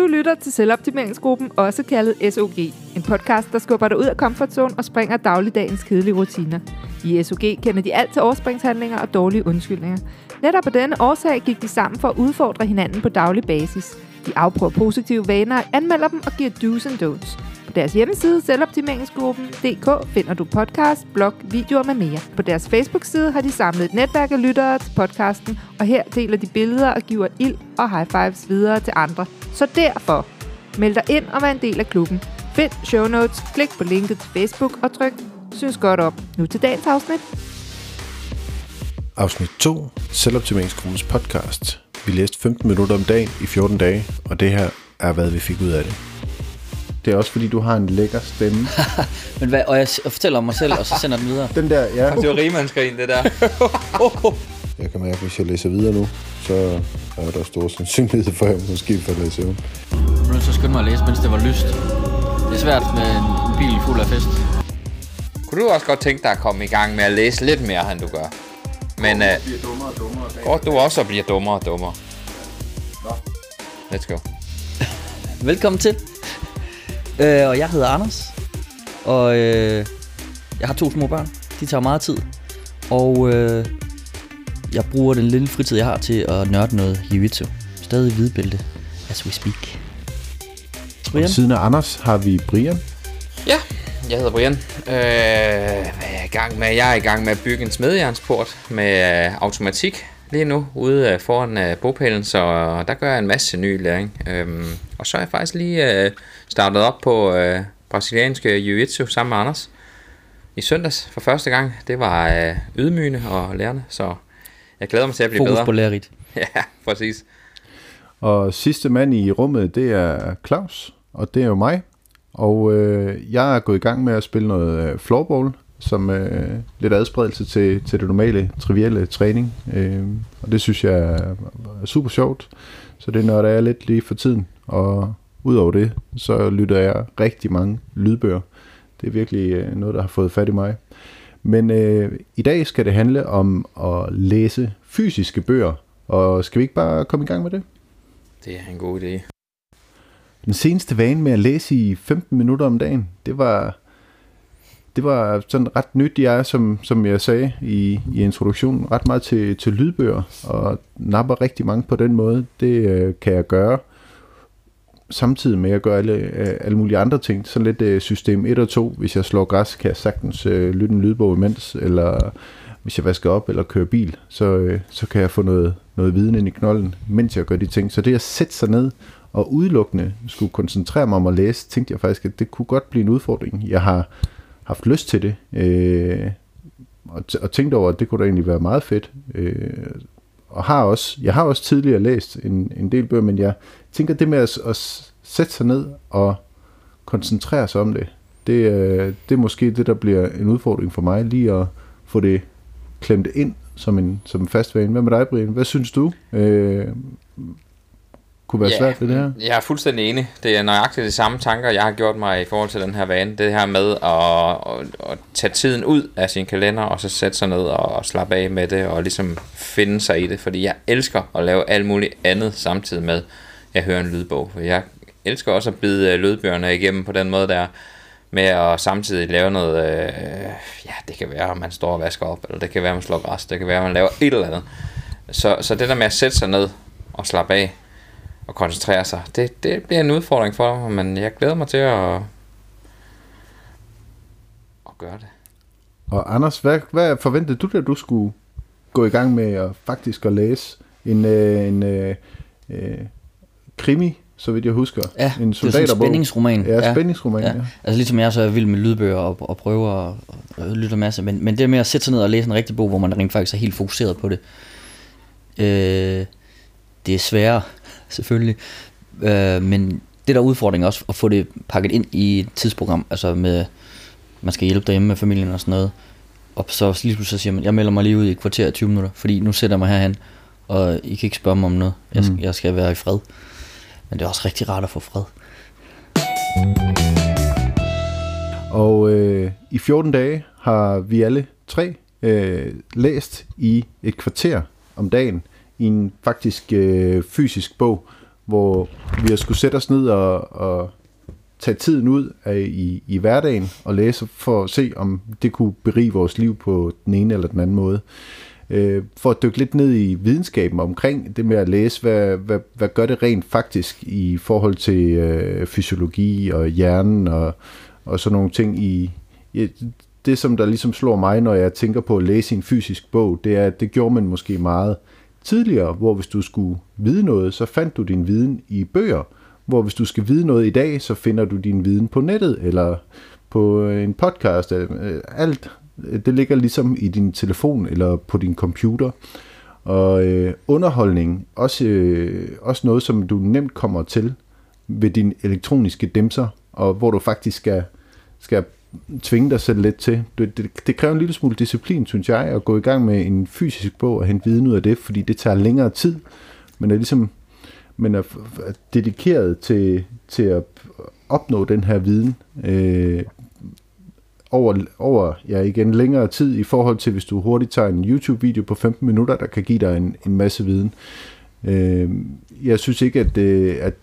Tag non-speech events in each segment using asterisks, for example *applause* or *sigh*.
Du lytter til Selvoptimeringsgruppen, også kaldet SOG. En podcast, der skubber dig ud af comfort og springer dagligdagens kedelige rutiner. I SOG kender de alt til overspringshandlinger og dårlige undskyldninger. Netop af denne årsag gik de sammen for at udfordre hinanden på daglig basis. De afprøver positive vaner, anmelder dem og giver do's and don'ts. På deres hjemmeside, selvoptimeringsgruppen.dk, finder du podcast, blog, videoer med mere. På deres Facebook-side har de samlet et netværk af lyttere til podcasten, og her deler de billeder og giver ild og high fives videre til andre. Så derfor, meld dig ind og vær en del af klubben. Find show notes, klik på linket til Facebook og tryk synes godt op. Nu til dagens afsnit. Afsnit 2, Selvoptimeringsgruppens podcast. Vi læste 15 minutter om dagen i 14 dage, og det her er, hvad vi fik ud af det. Det er også fordi, du har en lækker stemme. *laughs* Men hvad, og jeg fortæller om mig selv, og så sender den videre. *laughs* Den der, ja. Det var rigmandskrin, det der. *laughs* Jeg kan mærke, at hvis jeg læser videre nu, så er der stor sandsynlighed for, at jeg måske får det i søvn. Nu er så skynde mig at læse, mens det var lyst. Det er svært med en bil fuld af fest. Kunne du også godt tænke dig at komme i gang med at læse lidt mere, end du gør? Men uh, dummere og dummere. går du også og bliver dummere og dummere? Let's go. Velkommen til. Øh, og jeg hedder Anders. Og øh, jeg har to små børn. De tager meget tid. Og øh, jeg bruger den lille fritid, jeg har til at nørde noget jiu-jitsu. Stadig hvidbælte, as we speak. Ved siden af Anders har vi Brian. Ja, jeg hedder Brian. Øh, hvad er jeg i gang med? Jeg er i gang med at bygge en smedjernsport med øh, automatik lige nu ude øh, foran øh, bopælen, så der gør jeg en masse ny læring. Øhm, og så er jeg faktisk lige øh, startet op på øh, brasilianske jiu-jitsu sammen med Anders i søndags for første gang. Det var øh, ydmygende og lærende, så jeg glæder mig til at blive Fokus bedre. på lærerigt. *laughs* Ja, præcis. Og sidste mand i rummet, det er Claus, og det er jo mig. Og øh, jeg er gået i gang med at spille noget øh, floorball, som øh, lidt adspredelse til, til det normale, trivielle træning. Øh, og det synes jeg er, er super sjovt. Så det nørder jeg lidt lige for tiden. Og udover det, så lytter jeg rigtig mange lydbøger. Det er virkelig øh, noget, der har fået fat i mig. Men øh, i dag skal det handle om at læse fysiske bøger. Og skal vi ikke bare komme i gang med det? Det er en god idé. Den seneste vane med at læse i 15 minutter om dagen, det var, det var sådan ret nyt. Jeg er, som, som jeg sagde i, i introduktionen, ret meget til, til lydbøger, og napper rigtig mange på den måde. Det øh, kan jeg gøre, samtidig med at gøre alle, øh, alle mulige andre ting. Sådan lidt øh, system 1 og 2. Hvis jeg slår græs, kan jeg sagtens øh, lytte en lydbog imens, eller hvis jeg vasker op eller kører bil, så, øh, så kan jeg få noget, noget viden ind i knolden, mens jeg gør de ting. Så det at sætte sig ned og udelukkende skulle koncentrere mig om at læse, tænkte jeg faktisk, at det kunne godt blive en udfordring. Jeg har haft lyst til det, øh, og, t- og tænkt over, at det kunne da egentlig være meget fedt. Øh, og har også, jeg har også tidligere læst en, en del bøger, men jeg tænker, det med at, at sætte sig ned og koncentrere sig om det, det, øh, det er måske det, der bliver en udfordring for mig, lige at få det klemt ind som en, som en fast vane. Hvad med dig, Brian? Hvad synes du? Øh, kunne være Ja, svært ved det her? Jeg er fuldstændig enig. Det er nøjagtigt de samme tanker, jeg har gjort mig i forhold til den her vane. Det her med at, at, at tage tiden ud af sin kalender, og så sætte sig ned og, slappe af med det, og ligesom finde sig i det. Fordi jeg elsker at lave alt muligt andet samtidig med, at jeg hører en lydbog. For jeg elsker også at bide øh, lydbøgerne igennem på den måde der, med at samtidig lave noget, øh, ja, det kan være, at man står og vasker op, eller det kan være, at man slår græs, det kan være, at man laver et eller andet. Så, så det der med at sætte sig ned og slappe af, og koncentrere sig. Det, det bliver en udfordring for mig, men jeg glæder mig til at, at gøre det. Og Anders, hvad, hvad forventede du, da du skulle gå i gang med at faktisk at læse en, øh, en øh, øh, krimi, så vidt jeg husker? Ja, en det er sådan en spændingsroman. Ja, spændingsroman, ja. ja. Altså ligesom jeg så er vild med lydbøger og, og prøver at, at lytte en masse. Men, men det med at sætte sig ned og læse en rigtig bog, hvor man rent faktisk er helt fokuseret på det, øh, det er sværere, selvfølgelig. Øh, men det der er udfordring også, at få det pakket ind i et tidsprogram, altså med, man skal hjælpe derhjemme med familien og sådan noget. Og så lige pludselig så siger man, jeg melder mig lige ud i et kvarter af 20 minutter, fordi nu sætter jeg mig herhen, og I kan ikke spørge mig om noget. Jeg skal, Mm. jeg skal være i fred. Men det er også rigtig rart at få fred. Og øh, i 14 dage har vi alle tre øh, læst i et kvarter om dagen i en faktisk øh, fysisk bog, hvor vi har skulle sætte os ned og, og tage tiden ud af, i, i hverdagen og læse for at se, om det kunne berige vores liv på den ene eller den anden måde. Øh, for at dykke lidt ned i videnskaben omkring det med at læse, hvad, hvad, hvad gør det rent faktisk i forhold til øh, fysiologi og hjernen og, og sådan nogle ting i, i det, som der ligesom slår mig, når jeg tænker på at læse en fysisk bog, det er, at det gjorde man måske meget tidligere, hvor hvis du skulle vide noget, så fandt du din viden i bøger, hvor hvis du skal vide noget i dag, så finder du din viden på nettet, eller på øh, en podcast, øh, øh, alt det ligger ligesom i din telefon eller på din computer. Og øh, underholdning, også, øh, også noget, som du nemt kommer til ved din elektroniske dæmser, og hvor du faktisk skal, skal tvinge dig selv lidt til. Det, det, det kræver en lille smule disciplin, synes jeg, at gå i gang med en fysisk bog og hente viden ud af det, fordi det tager længere tid, men er ligesom men er, er dedikeret til, til at opnå den her viden øh, over, over ja, igen længere tid i forhold til, hvis du hurtigt tager en YouTube-video på 15 minutter, der kan give dig en, en masse viden. Øh, jeg synes ikke, at, det, at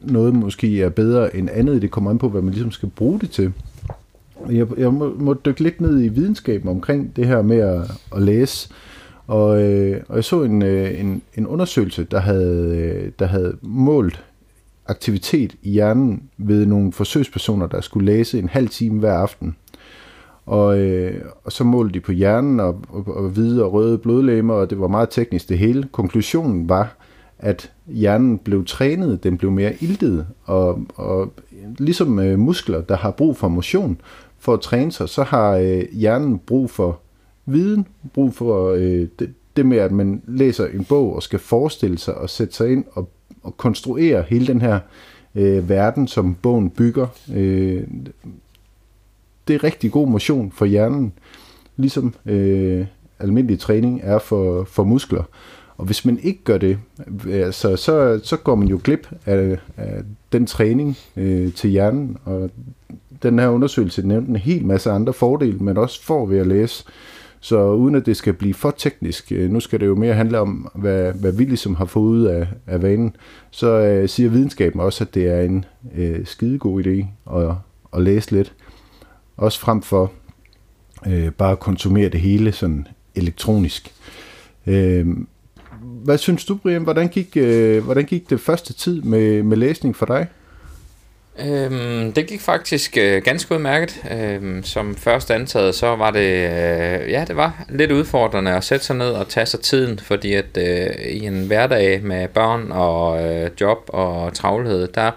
noget måske er bedre end andet. Det kommer an på, hvad man ligesom skal bruge det til. Jeg, jeg må, må dykke lidt ned i videnskaben omkring det her med at, at læse. Og, øh, og jeg så en, øh, en, en undersøgelse, der havde, øh, der havde målt aktivitet i hjernen ved nogle forsøgspersoner, der skulle læse en halv time hver aften. Og, øh, og så målte de på hjernen og, og, og hvide og røde blodlægmer, og det var meget teknisk det hele. Konklusionen var, at hjernen blev trænet, den blev mere iltet, og, og ligesom øh, muskler, der har brug for motion for at træne sig, så har øh, hjernen brug for viden, brug for øh, det, det med, at man læser en bog og skal forestille sig og sætte sig ind og, og konstruere hele den her øh, verden, som bogen bygger. Øh, det er rigtig god motion for hjernen, ligesom øh, almindelig træning er for, for muskler. Og hvis man ikke gør det, altså, så, så går man jo glip af, af den træning øh, til hjernen. Og den her undersøgelse nævnte en hel masse andre fordele, men også får ved at læse. Så uden at det skal blive for teknisk, øh, nu skal det jo mere handle om, hvad, hvad vi ligesom har fået ud af, af vanen, så øh, siger videnskaben også, at det er en øh, skidegod idé at, at læse lidt. Også frem for øh, bare at konsumere det hele sådan elektronisk. Øh, hvad synes du, Brian? Hvordan gik, øh, hvordan gik det første tid med, med læsning for dig? Øhm, det gik faktisk øh, ganske udmærket. Øhm, som først antaget, så var det, øh, ja, det var lidt udfordrende at sætte sig ned og tage sig tiden, fordi at øh, i en hverdag med børn og øh, job og travlhed, der,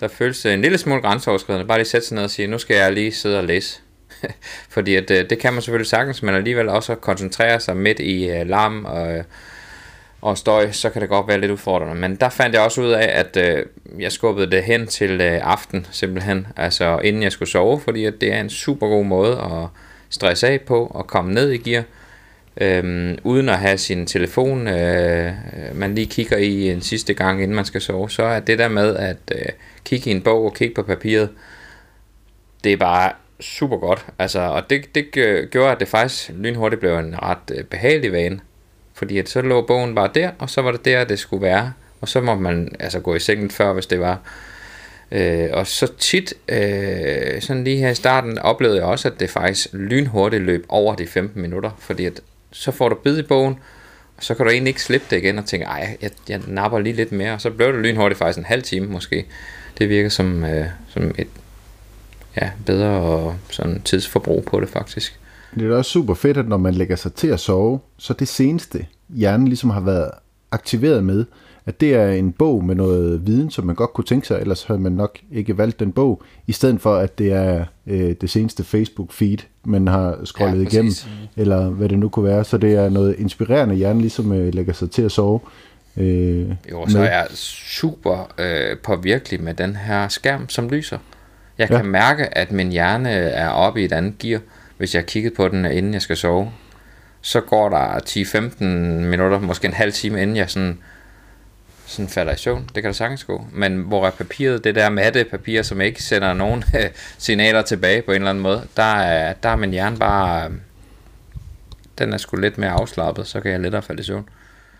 der føles det en lille smule grænseoverskridende. Bare lige sætte sig ned og sige, nu skal jeg lige sidde og læse. *laughs* fordi at, øh, det kan man selvfølgelig sagtens, men alligevel også koncentrere sig midt i øh, larm og... Øh, og støj, så kan det godt være lidt udfordrende. Men der fandt jeg også ud af, at øh, jeg skubbede det hen til øh, aften, simpelthen. Altså inden jeg skulle sove, fordi at det er en super god måde at stresse af på og komme ned i gear. øh, uden at have sin telefon, øh, man lige kigger i en sidste gang, inden man skal sove, så er det der med at øh, kigge i en bog og kigge på papiret, det er bare super godt. Altså, og det, det øh, gjorde, at det faktisk lynhurtigt blev en ret øh, behagelig vane. Fordi at så lå bogen bare der, og så var det der, det skulle være. Og så må man altså gå i sengen før, hvis det var. Øh, og så tit, øh, sådan lige her i starten, oplevede jeg også, at det faktisk lynhurtigt løb over de 15 minutter. Fordi at så får du bid i bogen, og så kan du egentlig ikke slippe det igen og tænke, ej, jeg, jeg napper lige lidt mere. Og så blev det lynhurtigt faktisk en halv time måske. Det virker som, øh, som et ja, bedre og sådan tidsforbrug på det faktisk. Det er også super fedt, at når man lægger sig til at sove, så det seneste, hjernen ligesom har været aktiveret med, at det er en bog med noget viden, som man godt kunne tænke sig, ellers havde man nok ikke valgt den bog, i stedet for at det er øh, det seneste Facebook-feed, man har scrollet ja, igennem, eller hvad det nu kunne være. Så det er noget inspirerende, hjernen ligesom øh, lægger sig til at sove. Øh, jo, så er jeg super øh, påvirkelig med den her skærm, som lyser. Jeg kan ja. mærke, at min hjerne er oppe i et andet gear hvis jeg har kigget på den, inden jeg skal sove, så går der 10-15 minutter, måske en halv time, inden jeg sådan, sådan falder i søvn. Det kan da sagtens gå. Men hvor er papiret, det der matte papir, som ikke sender nogen *laughs* signaler tilbage på en eller anden måde, der er, der er min hjerne bare, den er sgu lidt mere afslappet, så kan jeg lettere falde i søvn.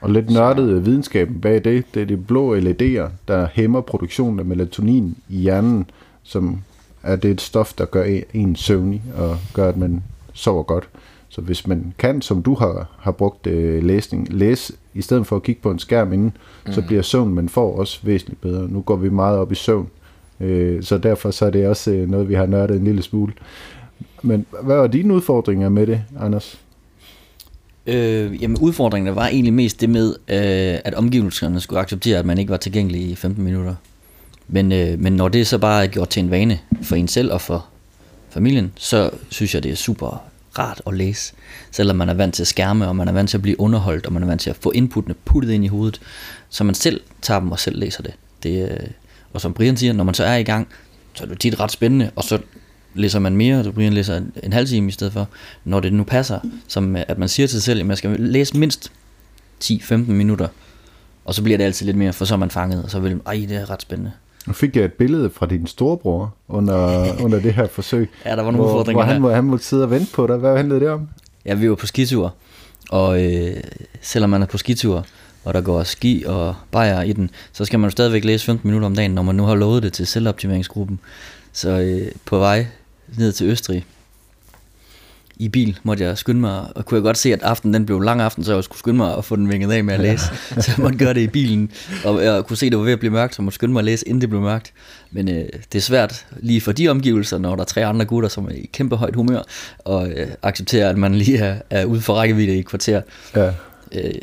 Og lidt nørdet videnskaben bag det, det er de blå LED'er, der hæmmer produktionen af melatonin i hjernen, som er det et stof, der gør en søvnig og gør, at man sover godt. Så hvis man kan, som du har, har brugt øh, læsning, læse i stedet for at kigge på en skærm inden, mm. så bliver søvn, man får også væsentligt bedre. Nu går vi meget op i søvn, øh, så derfor så er det også øh, noget, vi har nørdet en lille smule. Men hvad var dine udfordringer med det, Anders? Øh, jamen udfordringen var egentlig mest det med, øh, at omgivelserne skulle acceptere, at man ikke var tilgængelig i 15 minutter. Men, øh, men når det så bare er gjort til en vane for en selv og for familien, så synes jeg, det er super rart at læse. Selvom man er vant til at skærme, og man er vant til at blive underholdt, og man er vant til at få inputtene puttet ind i hovedet, så man selv tager dem og selv læser det. det øh, og som Brian siger, når man så er i gang, så er det tit ret spændende, og så læser man mere, så Brian læser en, en halv time i stedet for, når det nu passer, som øh, at man siger til sig selv, at man skal læse mindst 10-15 minutter, og så bliver det altid lidt mere, for så er man fanget, og så vil man, ej, det er ret spændende. Nu fik jeg et billede fra din storebror under, under det her forsøg. *laughs* ja, der var nogle hvor, udfordringer hvor han, må, han måtte sidde og vente på dig. Hvad handlede det om? Ja, vi var på skitur, og øh, selvom man er på skitur, og der går ski og bajer i den, så skal man jo stadigvæk læse 15 minutter om dagen, når man nu har lovet det til selvoptimeringsgruppen. Så øh, på vej ned til Østrig, i bil måtte jeg skynde mig, og kunne jeg godt se, at aftenen den blev lang aften, så jeg skulle skynde mig at få den vinget af med at læse. *laughs* så jeg måtte gøre det i bilen, og jeg kunne se, at det var ved at blive mørkt, så jeg måtte skynde mig at læse, inden det blev mørkt. Men øh, det er svært lige for de omgivelser, når der er tre andre gutter, som er i kæmpe højt humør, og øh, acceptere, at man lige er, er ude for rækkevidde i et kvarter. Ja. Øh,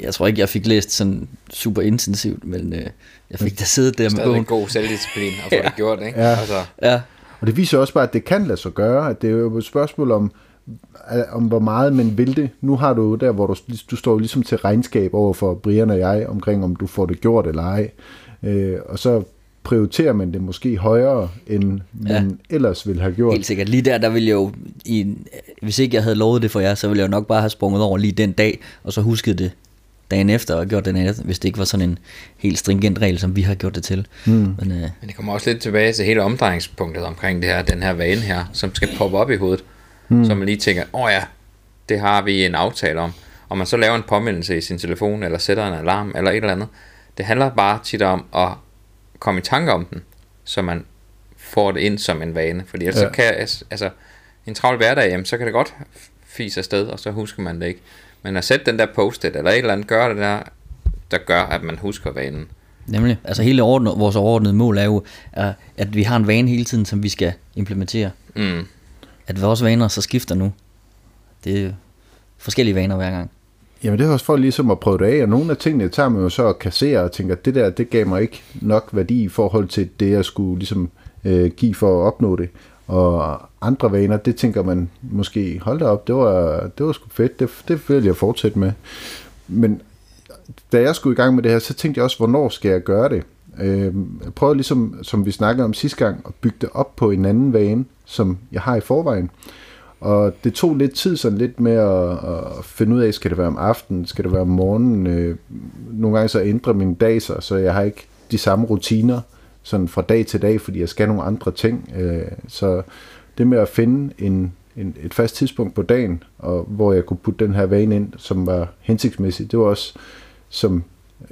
jeg tror ikke, jeg fik læst sådan super intensivt, men øh, jeg fik da siddet der med bogen. god selvdisciplin at få ja. det gjort, ikke? Ja. Altså. ja. Og det viser også bare, at det kan lade sig gøre, at det er jo et spørgsmål om, om hvor meget man vil det. Nu har du der, hvor du, du står ligesom til regnskab over for Brian og jeg, omkring om du får det gjort eller ej. Øh, og så prioriterer man det måske højere, end man ja. ellers ville have gjort. Helt sikkert. Lige der, der ville jeg jo, i, hvis ikke jeg havde lovet det for jer, så ville jeg jo nok bare have sprunget over lige den dag, og så husket det dagen efter og gjort den efter, hvis det ikke var sådan en helt stringent regel, som vi har gjort det til. Mm. Men, øh, Men det kommer også lidt tilbage til hele omdrejningspunktet omkring det her, den her vane her, som skal poppe op i hovedet. Mm. Så man lige tænker, åh oh ja, det har vi en aftale om. Og man så laver en påmindelse i sin telefon, eller sætter en alarm, eller et eller andet. Det handler bare tit om at komme i tanke om den, så man får det ind som en vane. Fordi ellers ja. så kan, altså, en travl hverdag, jamen, så kan det godt fise afsted, og så husker man det ikke. Men at sætte den der post-it, eller et eller andet, gør det der, der gør, at man husker vanen. Nemlig. Altså hele overordnet, vores overordnede mål er jo, at vi har en vane hele tiden, som vi skal implementere. Mm. At vores vaner så skifter nu. Det er forskellige vaner hver gang. Jamen det er også for ligesom at prøve det af, og nogle af tingene tager man jo så og kassere og tænker, at det der, det gav mig ikke nok værdi i forhold til det, jeg skulle ligesom øh, give for at opnå det. Og andre vaner, det tænker man måske, hold da op, det var, det var sgu fedt, det, det vil jeg fortsætte med. Men da jeg skulle i gang med det her, så tænkte jeg også, hvornår skal jeg gøre det? Øh, prøv prøvede ligesom, som vi snakkede om sidste gang, at bygge det op på en anden vane, som jeg har i forvejen. Og det tog lidt tid sådan lidt med at, at finde ud af, skal det være om aftenen, skal det være om morgenen. Øh, nogle gange så ændrer min dag sig, så jeg har ikke de samme rutiner sådan fra dag til dag, fordi jeg skal nogle andre ting. Øh, så det med at finde en, en, et fast tidspunkt på dagen, og hvor jeg kunne putte den her vane ind, som var hensigtsmæssigt, det var også, som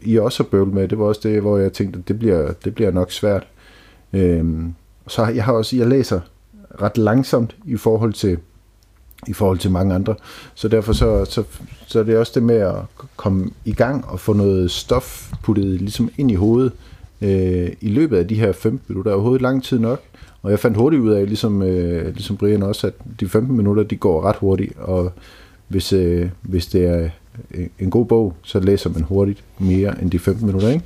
i også har bøvlet med, det var også det, hvor jeg tænkte, at det bliver, det bliver nok svært. Øhm, så jeg har også, jeg læser ret langsomt i forhold til i forhold til mange andre. Så derfor så, så, så er det også det med at komme i gang og få noget stof puttet ligesom ind i hovedet øh, i løbet af de her 15 minutter. er overhovedet lang tid nok. Og jeg fandt hurtigt ud af, ligesom, øh, ligesom Brian også, at de 15 minutter, de går ret hurtigt, og hvis, øh, hvis det er en god bog, så læser man hurtigt mere end de 15 minutter, ikke?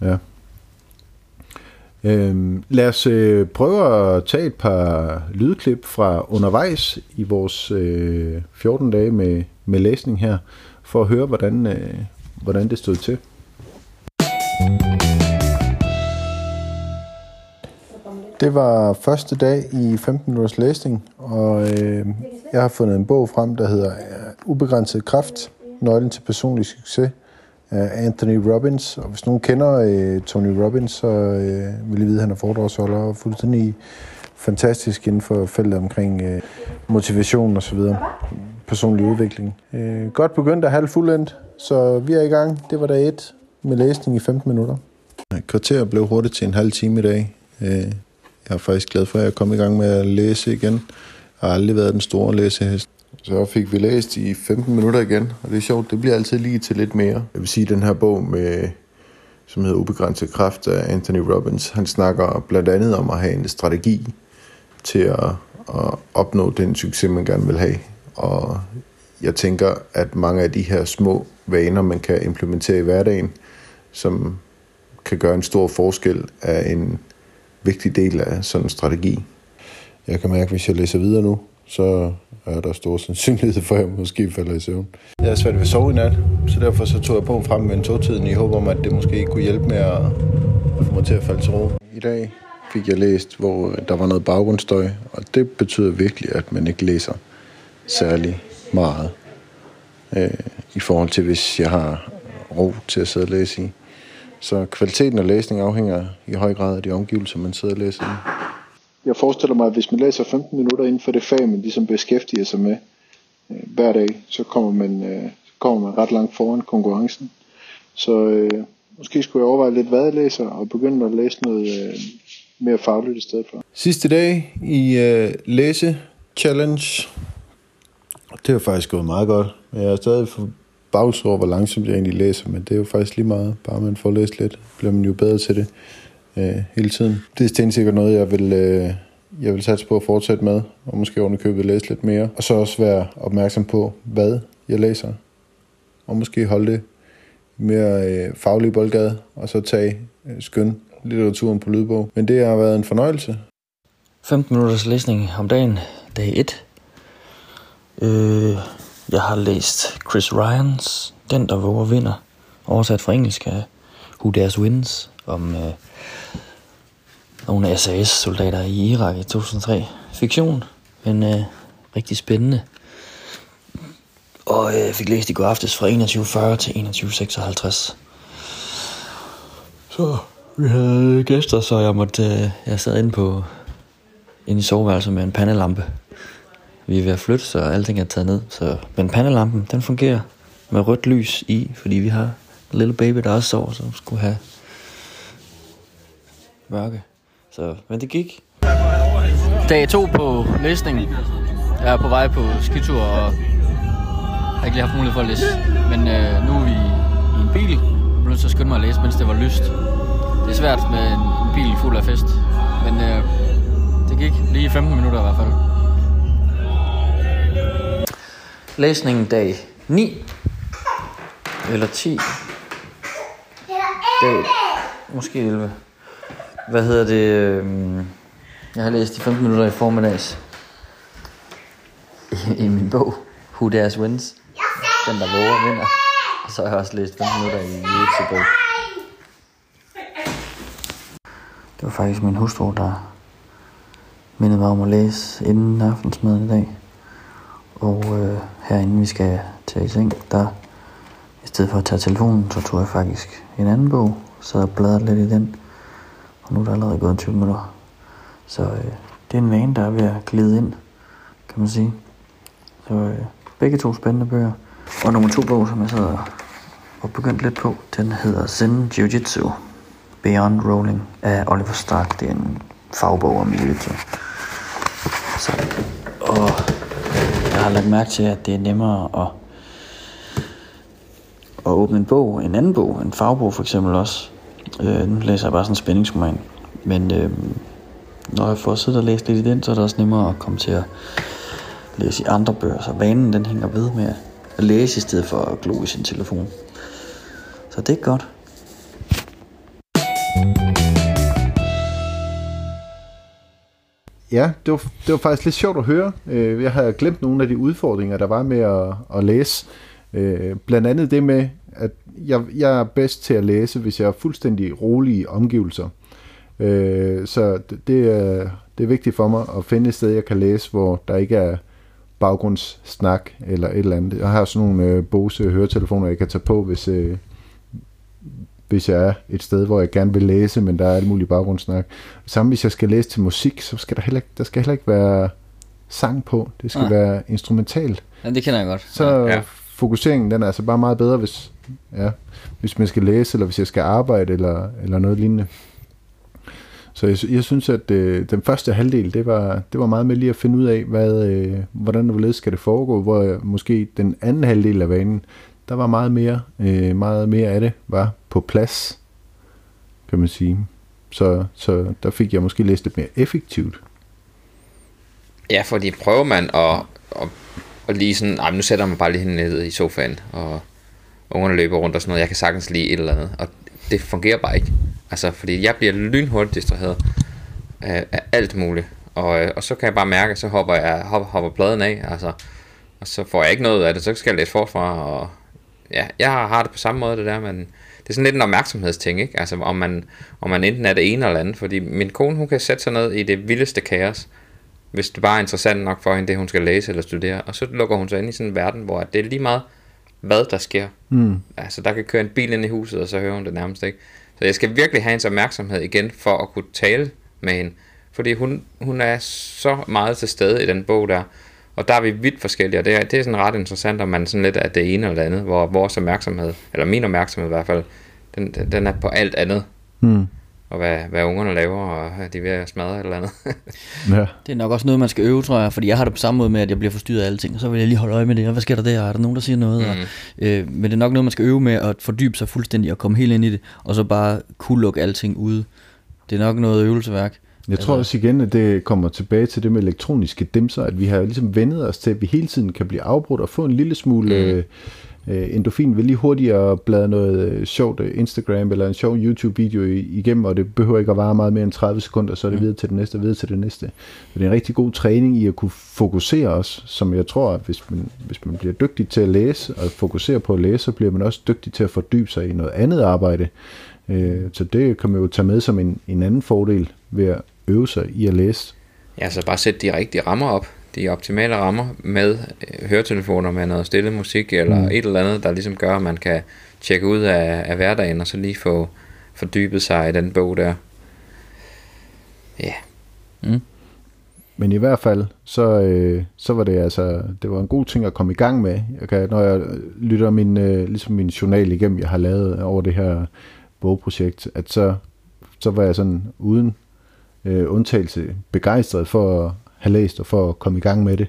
Ja. Øhm, lad os øh, prøve at tage et par lydklip fra undervejs i vores øh, 14 dage med, med læsning her, for at høre, hvordan, øh, hvordan det stod til. Det var første dag i 15 minutters læsning, og øh, jeg har fundet en bog frem, der hedder Ubegrænset kraft, nøglen til personlig succes af Anthony Robbins. Og hvis nogen kender øh, Tony Robbins, så øh, vil I vide, at han er foredragsholder og fuldstændig fantastisk inden for feltet omkring øh, motivation og så videre. Personlig udvikling. Øh, godt begyndt og halv fuldendt. så vi er i gang. Det var dag 1 med læsning i 15 minutter. Kvarter blev hurtigt til en halv time i dag. Øh, jeg er faktisk glad for, at jeg kom i gang med at læse igen. Jeg har aldrig været den store læsehest. Så fik vi læst i 15 minutter igen, og det er sjovt, det bliver altid lige til lidt mere. Jeg vil sige, at den her bog, med, som hedder Ubegrænset Kraft af Anthony Robbins, han snakker blandt andet om at have en strategi til at, at opnå den succes, man gerne vil have. Og jeg tænker, at mange af de her små vaner, man kan implementere i hverdagen, som kan gøre en stor forskel, er en vigtig del af sådan en strategi. Jeg kan mærke, hvis jeg læser videre nu, så er der stor sandsynlighed for, at jeg måske falder i søvn. Jeg er svært ved at sove i nat, så derfor så tog jeg på frem med en togtiden i håb om, at det måske kunne hjælpe med at, at få mig til at falde til ro. I dag fik jeg læst, hvor der var noget baggrundsstøj, og det betyder virkelig, at man ikke læser særlig meget øh, i forhold til, hvis jeg har ro til at sidde og læse i. Så kvaliteten af læsning afhænger i høj grad af de omgivelser, man sidder og læser i. Jeg forestiller mig, at hvis man læser 15 minutter inden for det fag, man ligesom beskæftiger sig med øh, hver dag, så kommer man, øh, kommer man ret langt foran konkurrencen. Så øh, måske skulle jeg overveje lidt, hvad jeg læser, og begynde at læse noget øh, mere fagligt i stedet for. Sidste dag i øh, læse challenge. Det har faktisk gået meget godt. Jeg er stadig for bags over, hvor langsomt jeg egentlig læser, men det er jo faktisk lige meget. Bare man får læst lidt, bliver man jo bedre til det øh, hele tiden. Det er stensikkert noget, jeg vil, øh, jeg vil satse på at fortsætte med, og måske ovenikøbet læse lidt mere. Og så også være opmærksom på, hvad jeg læser. Og måske holde det mere øh, faglige boldgade, og så tage øh, skøn litteraturen på lydbog. Men det har været en fornøjelse. 15 minutters læsning om dagen, dag 1. Øh, jeg har læst Chris Ryans Den, der våger vinder, oversat fra engelsk af Who Dares Wins, om øh, nogle SAS-soldater i Irak i 2003. Fiktion, men øh, rigtig spændende. Og øh, jeg fik læst i går aftes fra 21.40 til 21.56. Så vi havde gæster, så jeg måtte, øh, jeg sad inde på inde i soveværelset med en pandelampe. Vi er ved at flytte, så alting er taget ned. Så, men pandelampen, den fungerer med rødt lys i, fordi vi har en lille baby, der også sover, som skulle have mørke. Så, men det gik. Dag to på læsningen. Jeg er på vej på skitur, og jeg har ikke lige haft mulighed for at læse. Men øh, nu er vi i en bil. Jeg blev nødt til at skynde mig at læse, mens det var lyst. Det er svært med en, en bil fuld af fest. Men øh, det gik lige 15 minutter i hvert fald. Læsningen dag 9. Eller 10. Dag, måske 11. Hvad hedder det? Øhm, jeg har læst de 15 minutter i formiddags. I, i min bog. Who Dares Wins. Den, der våger, vinder. Og så har jeg også læst 15 minutter i YouTube bog. Det var faktisk min hustru, der mindede mig om at læse inden aftensmaden i dag. Og øh, herinde vi skal tage i seng, der i stedet for at tage telefonen, så tog jeg faktisk en anden bog, så jeg bladrede lidt i den. Og nu er der allerede gået 20 minutter. Så øh, det er en vane, der er ved at glide ind, kan man sige. Så øh, begge to spændende bøger. Og nummer to bog, som jeg sad og begyndte lidt på, den hedder Zen Jiu-Jitsu Beyond Rolling af Oliver Stark. Det er en fagbog om jiu-jitsu. Så, og jeg har lagt mærke til, at det er nemmere at, at åbne en bog, en anden bog, en fagbog for eksempel også. Øh, nu læser jeg bare sådan en spændingsroman. Men øh, når jeg får siddet og læst lidt i den, så er det også nemmere at komme til at læse i andre bøger. Så vanen den hænger ved med at læse i stedet for at glo i sin telefon. Så det er godt. Ja, det var, det var faktisk lidt sjovt at høre. Øh, jeg havde glemt nogle af de udfordringer, der var med at, at læse. Øh, blandt andet det med, at jeg, jeg er bedst til at læse, hvis jeg er fuldstændig rolige omgivelser. Øh, Så det- det er, det er vigtigt for mig at finde et sted, jeg kan læse, hvor der ikke er baggrundssnak eller et eller andet. Jeg har sådan nogle øh, Bose høretelefoner, jeg kan tage på, hvis, øh, hvis jeg er et sted, hvor jeg gerne vil læse, men der er alt muligt baggrundssnak. Samme hvis jeg skal læse til musik, så skal der heller ikke, der skal heller ikke være sang på. Det skal Nej. være instrumentalt. Ja, det kender jeg godt. Så Ja fokuseringen den er altså bare meget bedre, hvis, ja, hvis man skal læse, eller hvis jeg skal arbejde, eller, eller noget lignende. Så jeg, jeg synes, at øh, den første halvdel, det var, det var meget med lige at finde ud af, hvad, øh, hvordan og hvorledes skal det foregå, hvor øh, måske den anden halvdel af vanen, der var meget mere, øh, meget mere af det var på plads, kan man sige. Så, så der fik jeg måske læst lidt mere effektivt. Ja, fordi prøver man at, at, og lige sådan, ej, nu sætter man bare lige hende ned i sofaen, og ungerne løber rundt og sådan noget, jeg kan sagtens lige et eller andet, og det fungerer bare ikke. Altså, fordi jeg bliver lynhurtigt distraheret af, af alt muligt, og, øh, og så kan jeg bare mærke, så hopper jeg hopper, hopper pladen af, altså, og så får jeg ikke noget af det, så skal jeg læse forfra, og ja, jeg har det på samme måde det der, men det er sådan lidt en opmærksomhedsting, ikke? Altså, om man, om man enten er det ene eller andet, fordi min kone, hun kan sætte sig ned i det vildeste kaos, hvis det bare er interessant nok for hende, det hun skal læse eller studere, og så lukker hun sig ind i sådan en verden, hvor det er lige meget, hvad der sker. Mm. Altså, der kan køre en bil ind i huset, og så hører hun det nærmest ikke. Så jeg skal virkelig have hendes opmærksomhed igen, for at kunne tale med hende. Fordi hun, hun er så meget til stede i den bog der, og der er vi vidt forskellige, og det er, det er sådan ret interessant, om man sådan lidt er det ene eller det andet, hvor vores opmærksomhed, eller min opmærksomhed i hvert fald, den, den er på alt andet. Mm. Og hvad, hvad ungerne laver, og er de ved at smadre et eller andet. *laughs* Ja. Det er nok også noget, man skal øve, tror jeg, fordi jeg har det på samme måde med, at jeg bliver forstyrret af alting, og så vil jeg lige holde øje med det, og hvad sker der der, er der nogen, der siger noget, mm. og, øh, men det er nok noget, man skal øve med at fordybe sig fuldstændig og komme helt ind i det, og så bare kunne lukke alting ude. Det er nok noget øvelseværk. Jeg tror også igen, at det kommer tilbage til det med elektroniske dimser, at vi har ligesom vendet os til, at vi hele tiden kan blive afbrudt og få en lille smule mm. Øh, endorfin ved lige hurtigere blade noget øh, sjovt øh, Instagram eller en sjov YouTube-video igennem, og det behøver ikke at vare meget mere end 30 sekunder, så er det videre til det næste, videre til det næste. Så det er en rigtig god træning i at kunne fokusere os, som jeg tror, at hvis man, hvis man bliver dygtig til at læse og fokusere på at læse, så bliver man også dygtig til at fordybe sig i noget andet arbejde. Øh, så det kan man jo tage med som en, en anden fordel ved at øve sig i at læse. Ja, så bare sætte de rigtige rammer op, de optimale rammer med øh, høretelefoner med noget stille musik eller mm. et eller andet, der ligesom gør, at man kan tjekke ud af, af hverdagen og så lige få fordybet sig i den bog der. Ja. Mm. Men i hvert fald, så, øh, så var det altså, det var en god ting at komme i gang med. Jeg kan, når jeg lytter min, øh, ligesom min journal igennem, jeg har lavet over det her bogprojekt, at så, så var jeg sådan uden øh, undtagelse begejstret for at have læst og for at komme i gang med det.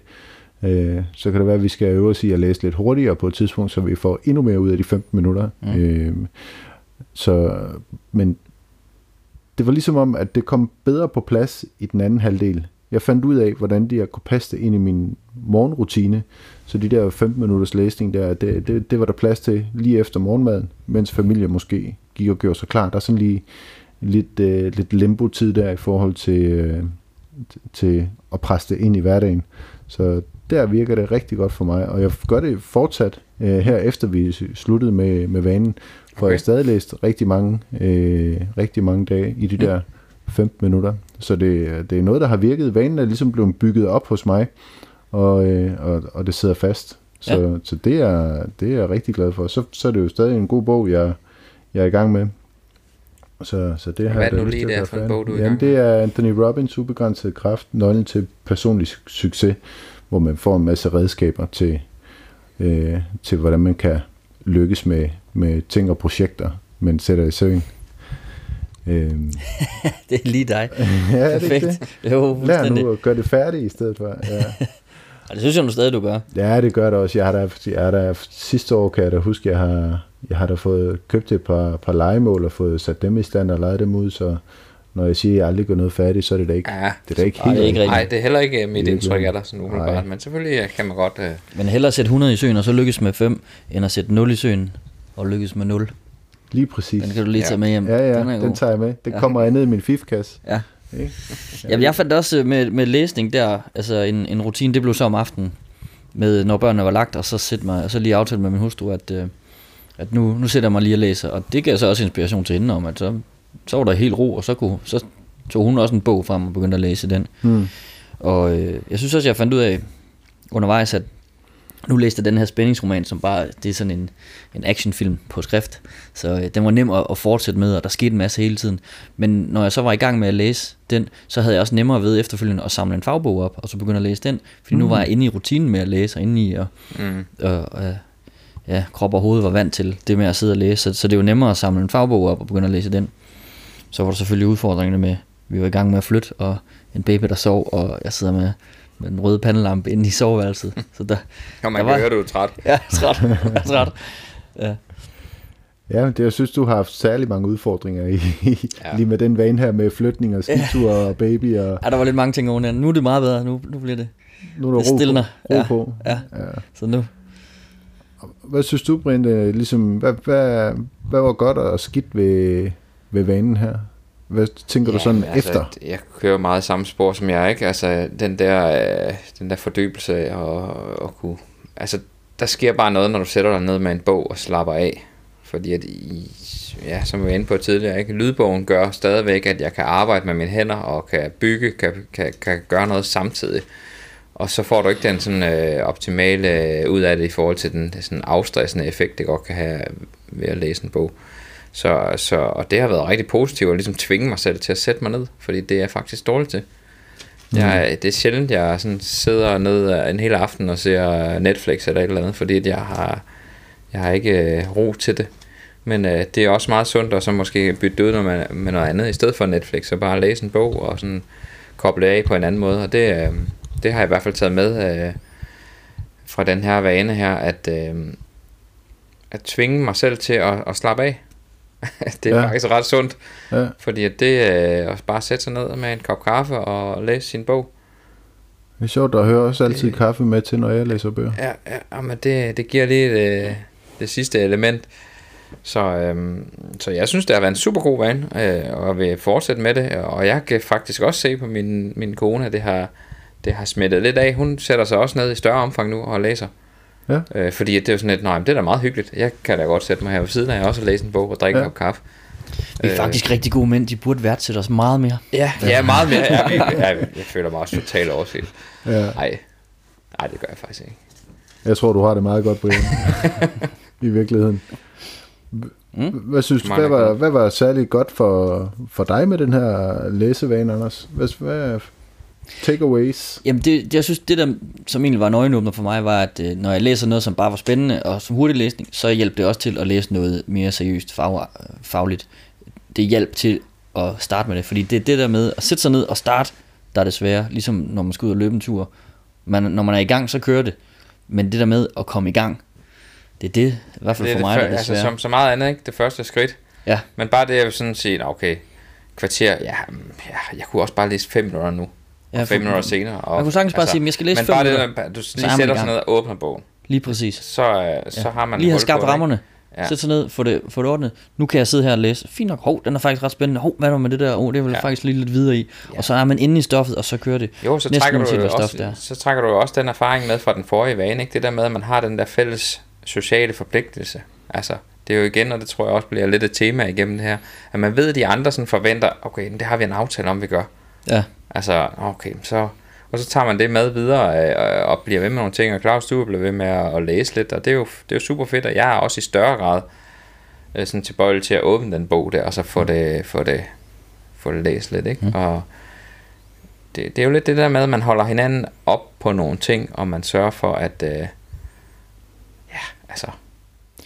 Øh, så kan det være, at vi skal øve os i at læse lidt hurtigere på et tidspunkt, så vi får endnu mere ud af de 15 minutter. Mm. Øh, så, men det var ligesom om, at det kom bedre på plads i den anden halvdel. Jeg fandt ud af, hvordan det jeg kunne passe det ind i min morgenrutine. Så de der 15 minutters læsning der, det, det, det var der plads til lige efter morgenmaden, mens familien måske gik og gjorde sig klar. Der er sådan lige lidt, øh, lidt limbo-tid der i forhold til, øh, til at presse det ind i hverdagen. Så der virker det rigtig godt for mig, og jeg gør det fortsat øh, her efter vi sluttede med, med vanen, for okay. jeg har stadig læst rigtig mange, øh, rigtig mange dage i de mm. der 15 minutter. Så det, det er noget, der har virket. Vanen er ligesom blevet bygget op hos mig, og, øh, og, og det sidder fast. Så, ja. så det, er, det er jeg rigtig glad for. Så, så er det jo stadig en god bog, jeg, jeg er i gang med. Så, så det Hvad er det nu lige der for en bog, du er Jamen, det er Anthony Robbins Ubegrænset Kraft, nøglen til personlig succes, hvor man får en masse redskaber til, øh, til hvordan man kan lykkes med, med ting og projekter, man sætter i søen. Øhm. *laughs* det er lige dig. *laughs* ja, Perfekt. Det, det? Jo, Lær nu at gøre det færdigt i stedet for. Ja. *laughs* og det synes jeg nu stadig, du gør. Ja, det gør det også. Jeg har da, jeg har da, sidste år kan jeg da huske, jeg har, jeg har da fået købt et par, par legemål og fået sat dem i stand og leget dem ud, så når jeg siger, at jeg aldrig går noget færdigt, så er det da ikke, ja, det er da ikke helt rigtigt. Nej, det er heller ikke mit indtryk af dig, sådan umiddelbart, men selvfølgelig kan man godt... Uh... Men hellere sætte 100 i søen, og så lykkes med 5, end at sætte 0 i søen, og lykkes med 0. Lige præcis. Den kan du lige tage med hjem. Ja, ja, den, den tager jeg med. Den ja. kommer jeg ned i min fifkasse. Ja. Ja. Jamen, jeg fandt også med, med læsning der, altså en, en rutine, det blev så om aftenen, med når børnene var lagt, og så sætte mig, og så lige aftale med min hustru, at, øh, at nu, nu sætter jeg mig lige og læser, og det gav så også inspiration til hende om, at så, så var der helt ro, og så, kunne, så tog hun også en bog frem og begyndte at læse den. Hmm. Og øh, jeg synes også, jeg fandt ud af undervejs, at nu læste jeg den her spændingsroman, som bare, det er sådan en, en actionfilm på skrift, så øh, den var nem at, at fortsætte med, og der skete en masse hele tiden. Men når jeg så var i gang med at læse den, så havde jeg også nemmere ved efterfølgende at samle en fagbog op, og så begynde at læse den, fordi mm. nu var jeg inde i rutinen med at læse, og inde i at, mm. og, og, ja, krop og hoved var vant til det med at sidde og læse. Så, så det jo nemmere at samle en fagbog op og begynde at læse den. Så var der selvfølgelig udfordringerne med, vi var i gang med at flytte, og en baby, der sov, og jeg sidder med, med den røde pandelampe inde i soveværelset. *laughs* Så der, Og man der kan høre, du er træt. Ja, træt. Jeg er træt. *laughs* Ja. Ja, det, jeg synes, du har haft særlig mange udfordringer i, ja. Lige med den vane her med flytning og skitur og baby. Og ja, der var lidt mange ting oven. Nu er det meget bedre. Nu, nu bliver det, nu er der det ro, stillner. på, ro Ja. på. Ja. Ja. Så nu, Hvad synes du, Brinde? Ligesom, hvad, hvad, hvad var godt og skidt ved, ved vanen her? Hvad tænker ja, du sådan altså, efter? Jeg kører meget samme spor som jeg, ikke? Altså, den der, øh, den der fordybelse og, og kunne... Altså, der sker bare noget, når du sætter dig ned med en bog og slapper af. Fordi at i, ja, som vi var inde på tidligere, ikke? lydbogen gør stadigvæk, at jeg kan arbejde med mine hænder og kan bygge, kan, kan, kan gøre noget samtidig. Og så får du ikke den sådan øh, optimale øh, ud af det i forhold til den sådan afstressende effekt, det godt kan have ved at læse en bog. Så, så, og det har været rigtig positivt at ligesom tvinge mig selv til at sætte mig ned, fordi det er jeg faktisk dårlig til. Jeg, det er sjældent, jeg sådan sidder ned en hel aften og ser Netflix eller et eller andet, fordi at jeg har, jeg har ikke øh, ro til det. Men øh, det er også meget sundt at så måske bytte ud med, med noget andet, i stedet for Netflix, så bare læse en bog og sådan koble af på en anden måde. Og det, øh, det har jeg i hvert fald taget med øh, fra den her vane her, at, øh, at tvinge mig selv til at, at slappe af. *laughs* det er Ja. faktisk ret sundt, Ja. fordi at det er at bare sætte sig ned med en kop kaffe og læse sin bog. Det er sjovt, der hører også altid kaffe med til, når jeg læser bøger. Ja, ja men det, det giver lige det, det sidste element. Så, øhm, så jeg synes, det har været en super god vane, øh, og vil fortsætte med det. Og jeg kan faktisk også se på min, min kone, at det har, det har smittet lidt af. Hun sætter sig også ned i større omfang nu og læser. Ja. Øh, fordi det er jo sådan lidt, nej, men det er da meget hyggeligt. Jeg kan da godt sætte mig her ved siden af også og læse en bog og drikke Ja. en kop kaffe. vi er Øh, faktisk rigtig gode mænd. De burde værdsætte os meget mere. Ja, ja meget mere. Ja, jeg, jeg, jeg føler mig også totalt overset. Ja. Nej, nej, det gør jeg faktisk ikke. Jeg tror, du har det meget godt, Brian. *laughs* I virkeligheden. Mm. Hvad synes du, hvad var, hvad var særligt godt for, for dig med den her læsevane, Anders? Hvad, hvad takeaways? Jamen, det, det, jeg synes, det der, som egentlig var en øjenåbner for mig, var, at øh, når jeg læser noget, som bare var spændende og som hurtig læsning, så hjalp det også til at læse noget mere seriøst fag, fagligt. Det hjalp til at starte med det, fordi det er det der med at sætte sig ned og starte, der er det svære, ligesom når man skal ud og løbe en tur. Man, når man er i gang, så kører det. Men det der med at komme i gang, det er det, i hvert fald det er for mig, det, der er det altså, som så meget andet, ikke? Det første skridt. Ja, Men bare det, jeg vil sådan sige, "Nå, okay, kvarter, ja, mm, ja, jeg kunne også bare læse 5 minutter nu, ja og 5 for- minutter senere. Og, Man kunne sagtens bare sige, "Men jeg skal læse men fem bare minutter." det, der, du lige er sætter sig ned og åbner bogen, lige præcis. så, øh, så har man Lige har skabt rammerne. Ja. Ja. Sæt sig ned, få det, få det ordnet. Nu kan jeg sidde her og læse. Fint nok, hov, den er faktisk ret spændende. Hov, hvad er der med det der? Oh, det vil jeg Ja. faktisk lige lidt videre i. Ja. Og så er man inde i stoffet, og så kører det. Jo, så trækker, du jo stof det er. også, så trækker du også den erfaring med fra den forrige vane, ikke? Det der med, at man har den der fælles sociale forpligtelse. Altså, det er jo igen, og det tror jeg også bliver lidt et tema igennem det her, at man ved, at de andre sådan forventer, okay, det har vi en aftale om, vi gør. Ja, Altså, okay, så... Og så tager man det med videre øh, og bliver ved med nogle ting, og Claus, du bliver ved med at, at læse lidt, og det er, jo, det er jo super fedt, og jeg er også i større grad øh, sådan tilbøjelig til at åbne den bog der, og så få det, få det, få det læst lidt, ikke? Mm. Og det, det er jo lidt det der med, at man holder hinanden op på nogle ting, og man sørger for, at øh, ja, altså,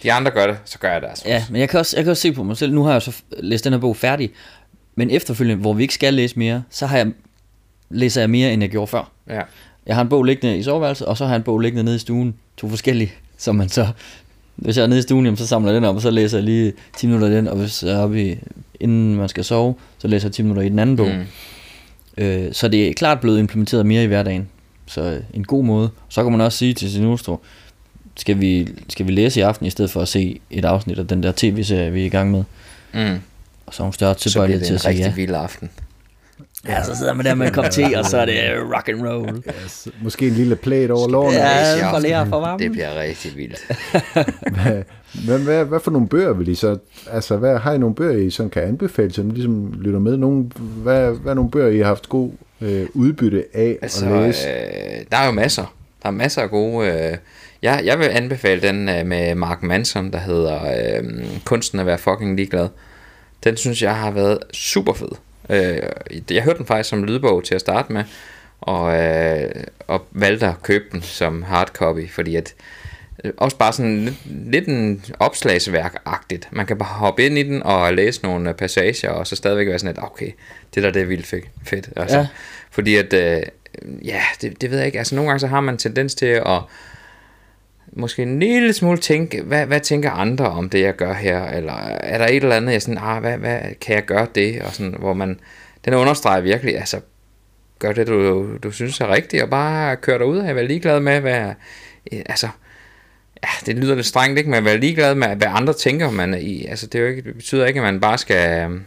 de andre gør det, så gør jeg det altså ja men jeg kan, også, jeg kan også se på mig selv. Nu har jeg så læst den her bog færdig. Men efterfølgende, hvor vi ikke skal læse mere, så har jeg, læser jeg mere, end jeg gjorde før. Ja. Jeg har en bog liggende i soveværelset, og så har jeg en bog liggende nede i stuen. To forskellige, som man så... Hvis jeg er nede i stuen, jamen, så samler jeg den op, og så læser jeg lige 10 minutter i den, og hvis jeg er oppe i, inden man skal sove, så læser jeg 10 minutter i den anden bog. Mm. Øh, så det er klart blevet implementeret mere i hverdagen. Så øh, en god måde. Så kan man også sige til sin hustru, skal vi, skal vi læse i aften, i stedet for at se et afsnit af den der tv-serie, vi er i gang med. Mm. Og så er hun større Så bliver tilbøjelighed det til en at sige rigtig ja. vild aften. Ja, så sidder man der med en kop te, og så er det øh, rock and roll. Altså, måske en lille plæt over lårene. Ja, for lære for varmen. Det bliver rigtig vildt. *laughs* Hvad, hvad, hvad for nogle bøger vil I så... Altså, hvad, har I nogle bøger, I sådan kan anbefale, som ligesom lytter med? Nogle, hvad, hvad er nogle bøger, I har haft god øh, udbytte af Altså, at læse? øh, der er jo masser. Der er masser af gode... Øh, jeg, jeg vil anbefale den øh, med Mark Manson, der hedder øh, Kunsten at være fucking ligeglad. Den synes jeg har været super fed. Øh, jeg hørte den faktisk som lydbog til at starte med, og, øh, og valgte at købe den som hardcopy, fordi at øh, også bare sådan lidt, lidt en opslagsværk-agtigt. Man kan bare hoppe ind i den og læse nogle øh, passager, og så stadigvæk være sådan lidt, okay, det der det er vildt fedt. fedt altså, Ja. Fordi at, øh, ja, det, det ved jeg ikke, altså nogle gange så har man tendens til at måske en lille smule tænke, hvad, hvad tænker andre om det, jeg gør her, eller er der et eller andet, jeg sådan, ah, hvad, hvad kan jeg gøre det, og sådan, hvor man, den understreger virkelig, altså, gør det, du, du synes er rigtigt, og bare kør dig ud af, vær ligeglad med, hvad, eh, altså, ja, det lyder lidt strengt, ikke, men være ligeglad med, hvad andre tænker, man er i, altså, det, er jo ikke, det betyder ikke, at man bare skal øh,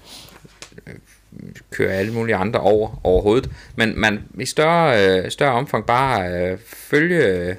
køre alle mulige andre over overhovedet, men man i større, øh, større omfang bare øh, følge, øh,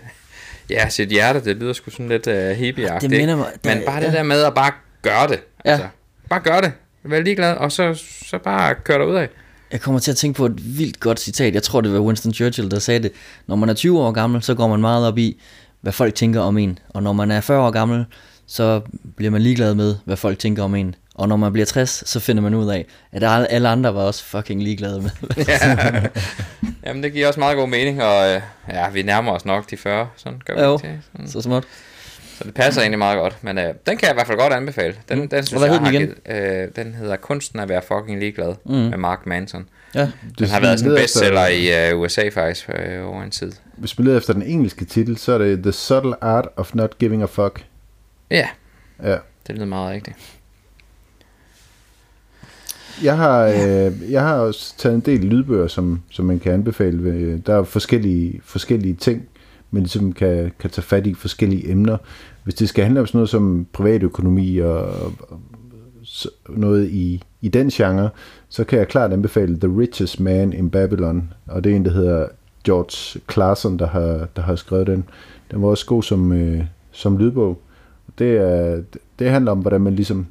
ja, sit hjerte, det lyder sgu sådan lidt øh, hippieagtigt, Det minder mig- men det- bare det ja. der med at bare gøre det, Ja. altså, bare gør det, vær ligeglad, og så, så bare kør dig ud af. Jeg kommer til at tænke på et vildt godt citat. Jeg tror, det var Winston Churchill, der sagde det. Når man er 20 år gammel, så går man meget op i, hvad folk tænker om en. Og når man er 40 år gammel, så bliver man ligeglad med, hvad folk tænker om en. Og når man bliver 60, så finder man ud af, at alle alle andre var også fucking ligeglade med. *laughs* Jamen, det giver også meget god mening, og øh, ja, vi nærmer os nok de 40, sådan gør vi Jo. det. Sådan. så småt. Så det passer egentlig meget godt, men øh, den kan jeg i hvert fald godt anbefale. Den, Mm. den synes Hvad jeg har givet, øh, den hedder Kunsten at være fucking ligeglad Mm. mm. med Mark Manson. Ja, Den Det har været sådan en bestseller efter- i øh, USA faktisk øh, over en tid. Hvis man leder efter den engelske titel, så er det The Subtle Art of Not Giving a Fuck. Ja, Ja. det lyder meget rigtigt. Jeg har, øh, jeg har også taget en del lydbøger, som, som man kan anbefale. Ved- Der er forskellige, forskellige ting, man ligesom kan, kan tage fat i forskellige emner. Hvis det skal handle om sådan noget som privatøkonomi og, og noget i, i den genre, så kan jeg klart anbefale The Richest Man in Babylon. Og det er en, der hedder George Clason, der har, der har skrevet den. Den var også god som, øh, som lydbog. Det, er, det handler om, hvordan man ligesom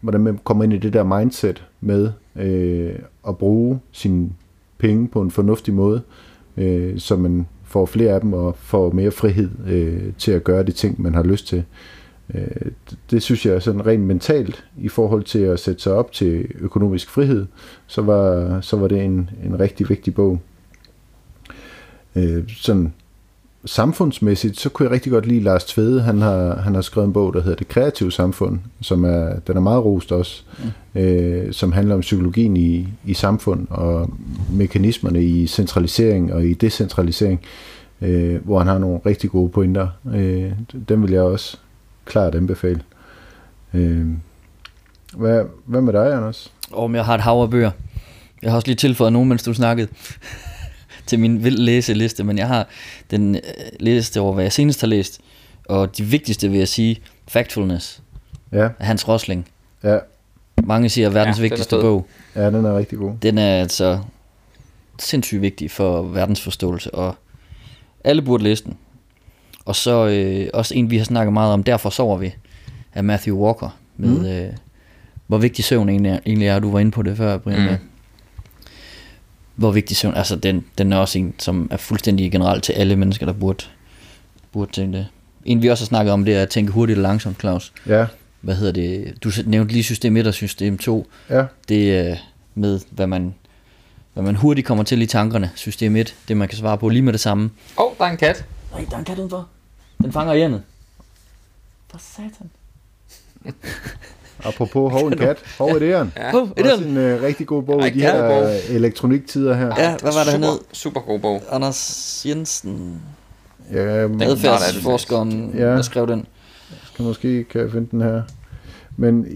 hvordan man kommer ind i det der mindset med øh, at bruge sine penge på en fornuftig måde, øh, så man får flere af dem og får mere frihed øh, til at gøre de ting, man har lyst til. Øh, det, synes jeg er sådan rent mentalt i forhold til at sætte sig op til økonomisk frihed, så var, så var det en, en rigtig vigtig bog. Øh, sådan samfundsmæssigt, så kunne jeg rigtig godt lide Lars Tvede. Han har, han har skrevet en bog, der hedder Det Kreative Samfund, som er, den er meget rost også, mm. øh, som handler om psykologien i, i samfund og mekanismerne i centralisering og i decentralisering, øh, hvor han har nogle rigtig gode pointer. Øh, den vil jeg også klart anbefale. Øh, hvad, hvad med dig, Anders? om jeg har et hav af bøger. Jeg har også lige tilføjet nogen, mens du snakkede til min vild læseliste, men jeg har den øh, liste over, hvad jeg senest har læst, og de vigtigste vil jeg sige, Factfulness Ja, af Hans Rosling. ja, Mange siger verdens Ja, vigtigste bog. ja, den er rigtig god. Den er altså sindssygt vigtig for verdensforståelse, og alle burde læse den. Og så øh, også en, vi har snakket meget om, Derfor sover vi, af Matthew Walker, med Mm. mm. øh, hvor vigtig søvn egentlig er, egentlig er. Du var inde på det før, Brian. Mm. Hvor vigtig søvn, altså den, den er også en, som er fuldstændig generelt til alle mennesker, der burde, burde tænke det. En vi også har snakket om, det er at tænke hurtigt og langsomt, Claus. Ja, Hvad hedder det? Du nævnte lige system 1 og system 2 ja, det er med, hvad man, hvad man hurtigt kommer til i tankerne. System 1, det man kan svare på lige med det samme. Åh, oh, der er en kat. Nej, der er en kat udenfor. Den fanger hjernet. For satan. *laughs* apropos hov en kat, hov idéen. Ja. Hov, idéen. en øh, rigtig god bog i de god bog. her elektroniktider her. Ja, hvad var det super, hernede? Super god bog. Anders Jensen, Ja, adfærdsforskeren, Ja. der skrev den. skal måske kan jeg finde den her. Men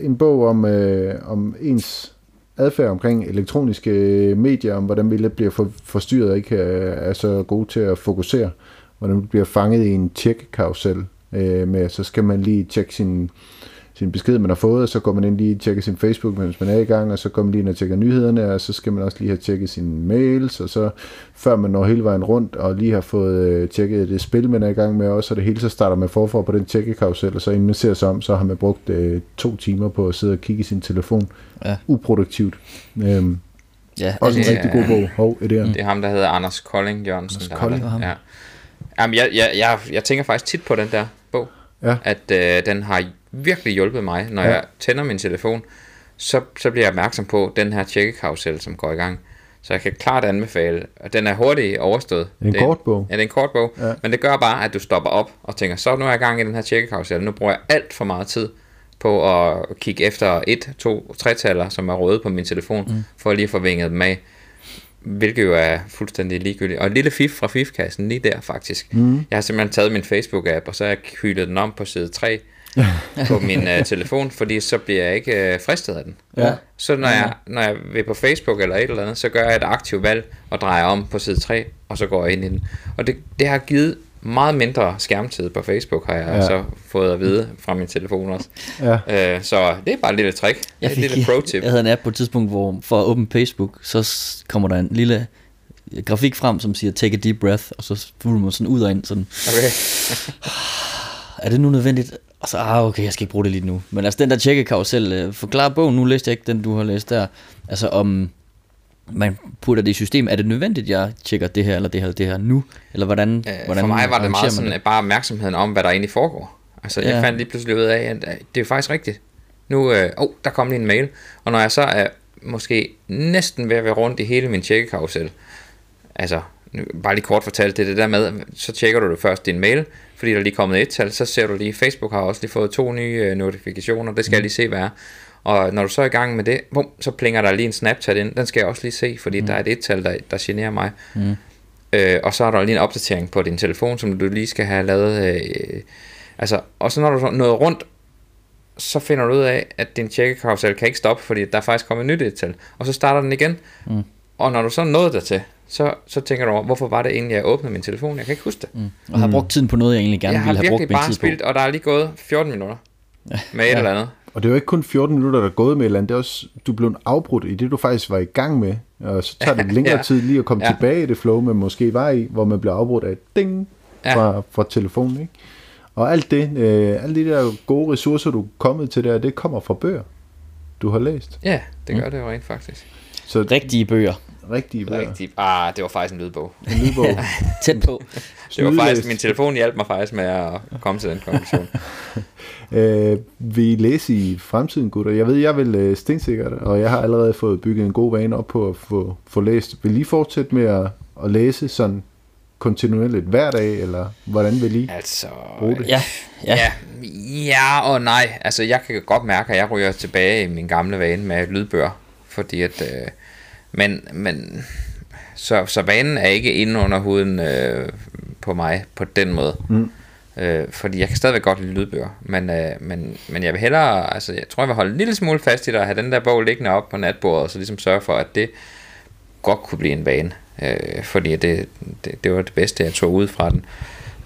en bog om, øh, om ens adfærd omkring elektroniske medier, om hvordan vi lidt bliver for, forstyrret og ikke er, er så gode til at fokusere, hvordan vi bliver fanget i en tjekkarusel øh, med, så skal man lige tjekke sin, sin besked, man har fået, og så går man ind lige og tjekker sin Facebook, mens man er i gang, og så går man lige ind og tjekker nyhederne, og så skal man også lige have tjekket sine mails, og så før man når hele vejen rundt, og lige har fået øh, tjekket det spil, man er i gang med også, og det hele så starter man forfra på den tjekkekarusel, og så inden man ser sig om, så har man brugt øh, to timer på at sidde og kigge i sin telefon. Ja. Uproduktivt. Øhm, Ja, også en det rigtig er- god bog. Hov, idéen. Det er ham, der hedder Anders Kolding Jørgensen. Anders der Kolding, det. ham. Ja. Jamen, jeg, jeg, jeg, jeg tænker faktisk tit på den der bog. Ja. At øh, den har virkelig hjulpet mig. Når Ja. jeg tænder min telefon, så, så bliver jeg opmærksom på den her tjekkekarusel, som går i gang. Så jeg kan klart anbefale, og den er hurtigt overstået. Det er en kort bog. Ja, det er en kort bog, Ja. ja. men det gør bare, at du stopper op og tænker, så nu er jeg i gang i den her tjekkekarusel, nu bruger jeg alt for meget tid på at kigge efter et, to, tre taller, som er røde på min telefon, mm. for lige at få vinget dem af. Hvilket jo er fuldstændig ligegyldigt. Og en lille fif fra fifkassen lige der faktisk. Mm. Jeg har simpelthen taget min Facebook-app, og så har jeg hyldet den om på side 3 *laughs* på min uh, telefon, fordi så bliver jeg ikke uh, fristet af den. Ja. Så når jeg, når jeg vil på Facebook eller et eller andet, så gør jeg et aktivt valg og drejer om på side 3, og så går jeg ind i den. Og det, det har givet meget mindre skærmtid på Facebook, har jeg Ja. så fået at vide fra min telefon også. Ja. Øh, så det er bare et lille trick. Jeg, et fik, lille pro-tip. jeg havde en app på et tidspunkt, hvor for at åbne Facebook, så kommer der en lille grafik frem, som siger, take a deep breath, og så flyver man sådan ud og ind, sådan, Okay. er det nu nødvendigt? Og så, ah, okay, jeg skal ikke bruge det lige nu. Men altså, den der tjekkekarusel, øh, forklar bogen, nu læste jeg ikke den, du har læst der. Altså, om man putter det i system, er det nødvendigt, jeg tjekker det her, eller det her, eller det her nu? Eller hvordan, Øh, hvordan for mig var det meget sådan, bare opmærksomheden om, hvad der egentlig foregår. Altså, jeg Ja. fandt lige pludselig ud af, at det er faktisk rigtigt. Nu, øh, oh, der kom lige en mail. Og når jeg så er måske næsten ved at være rundt i hele min tjekkekarusel, altså, nu, bare lige kort fortalt, det er det der med, så tjekker du det først din mail, fordi der er lige kommet et tal, så ser du lige, Facebook har også lige fået to nye øh, notifikationer, det skal jeg lige se, hvad er. Og når du så er i gang med det, bum, så plinger der lige en Snapchat ind, den skal jeg også lige se, fordi mm. der er et et-tal, der, der generer mig. Mm. Øh, og så er der lige en opdatering på din telefon, som du lige skal have lavet. Øh, altså, og så når du så nåede rundt, så finder du ud af, at din tjekkekarusel kan ikke stoppe, fordi der er faktisk kommet nyt et tal. Og så starter den igen. Mm. Og når du så nåede dertil, så, så tænker du over, hvorfor var det egentlig, jeg åbnede min telefon? Jeg kan ikke huske det. Mm. Og har brugt tiden på noget, jeg egentlig gerne jeg har ville have brugt virkelig min bare tid spildt, på. og der er lige gået 14 minutter *laughs* med et Ja. eller andet. Og det er jo ikke kun 14 minutter, der er gået med et eller andet. Det er også, du blev afbrudt i det, du faktisk var i gang med. Og så tager det *laughs* længere Ja. tid lige at komme Ja. tilbage i det flow, man måske var i, hvor man bliver afbrudt af et ding Ja. fra, fra telefonen. Ikke? Og alt det, øh, alle de der gode ressourcer, du er kommet til der, det kommer fra bøger, du har læst. Ja, det gør det jo rent faktisk. Så Rigtige bøger. Rigtige bøger. Rigtig. Ah, det var faktisk en lydbog. En lydbog. *laughs* Tæt på. Det var faktisk, min telefon hjalp mig faktisk med at komme til den konklusion. *laughs* Øh, vil I læse i fremtiden, gutter? Jeg ved, jeg vil øh, stensikkert, og jeg har allerede fået bygget en god vane op på at få, få læst. Vil I fortsætte med at, at læse sådan kontinuerligt hver dag, eller hvordan vil I altså, bruge det? Ja, ja. Ja, ja og nej. Altså, jeg kan godt mærke, at jeg ryger tilbage i min gamle vane med lydbøger. Fordi at... Øh, men, men så, så vanen er ikke inde under huden øh, på mig på den måde. Mm. Øh, fordi jeg kan stadigvæk godt lide lydbøger. Men, øh, men, men jeg vil hellere... Altså, jeg tror, jeg vil holde en lille smule fast i det og have den der bog liggende op på natbordet, og så ligesom sørge for, at det godt kunne blive en vane. Øh, fordi det, det, det var det bedste, jeg tog ud fra den.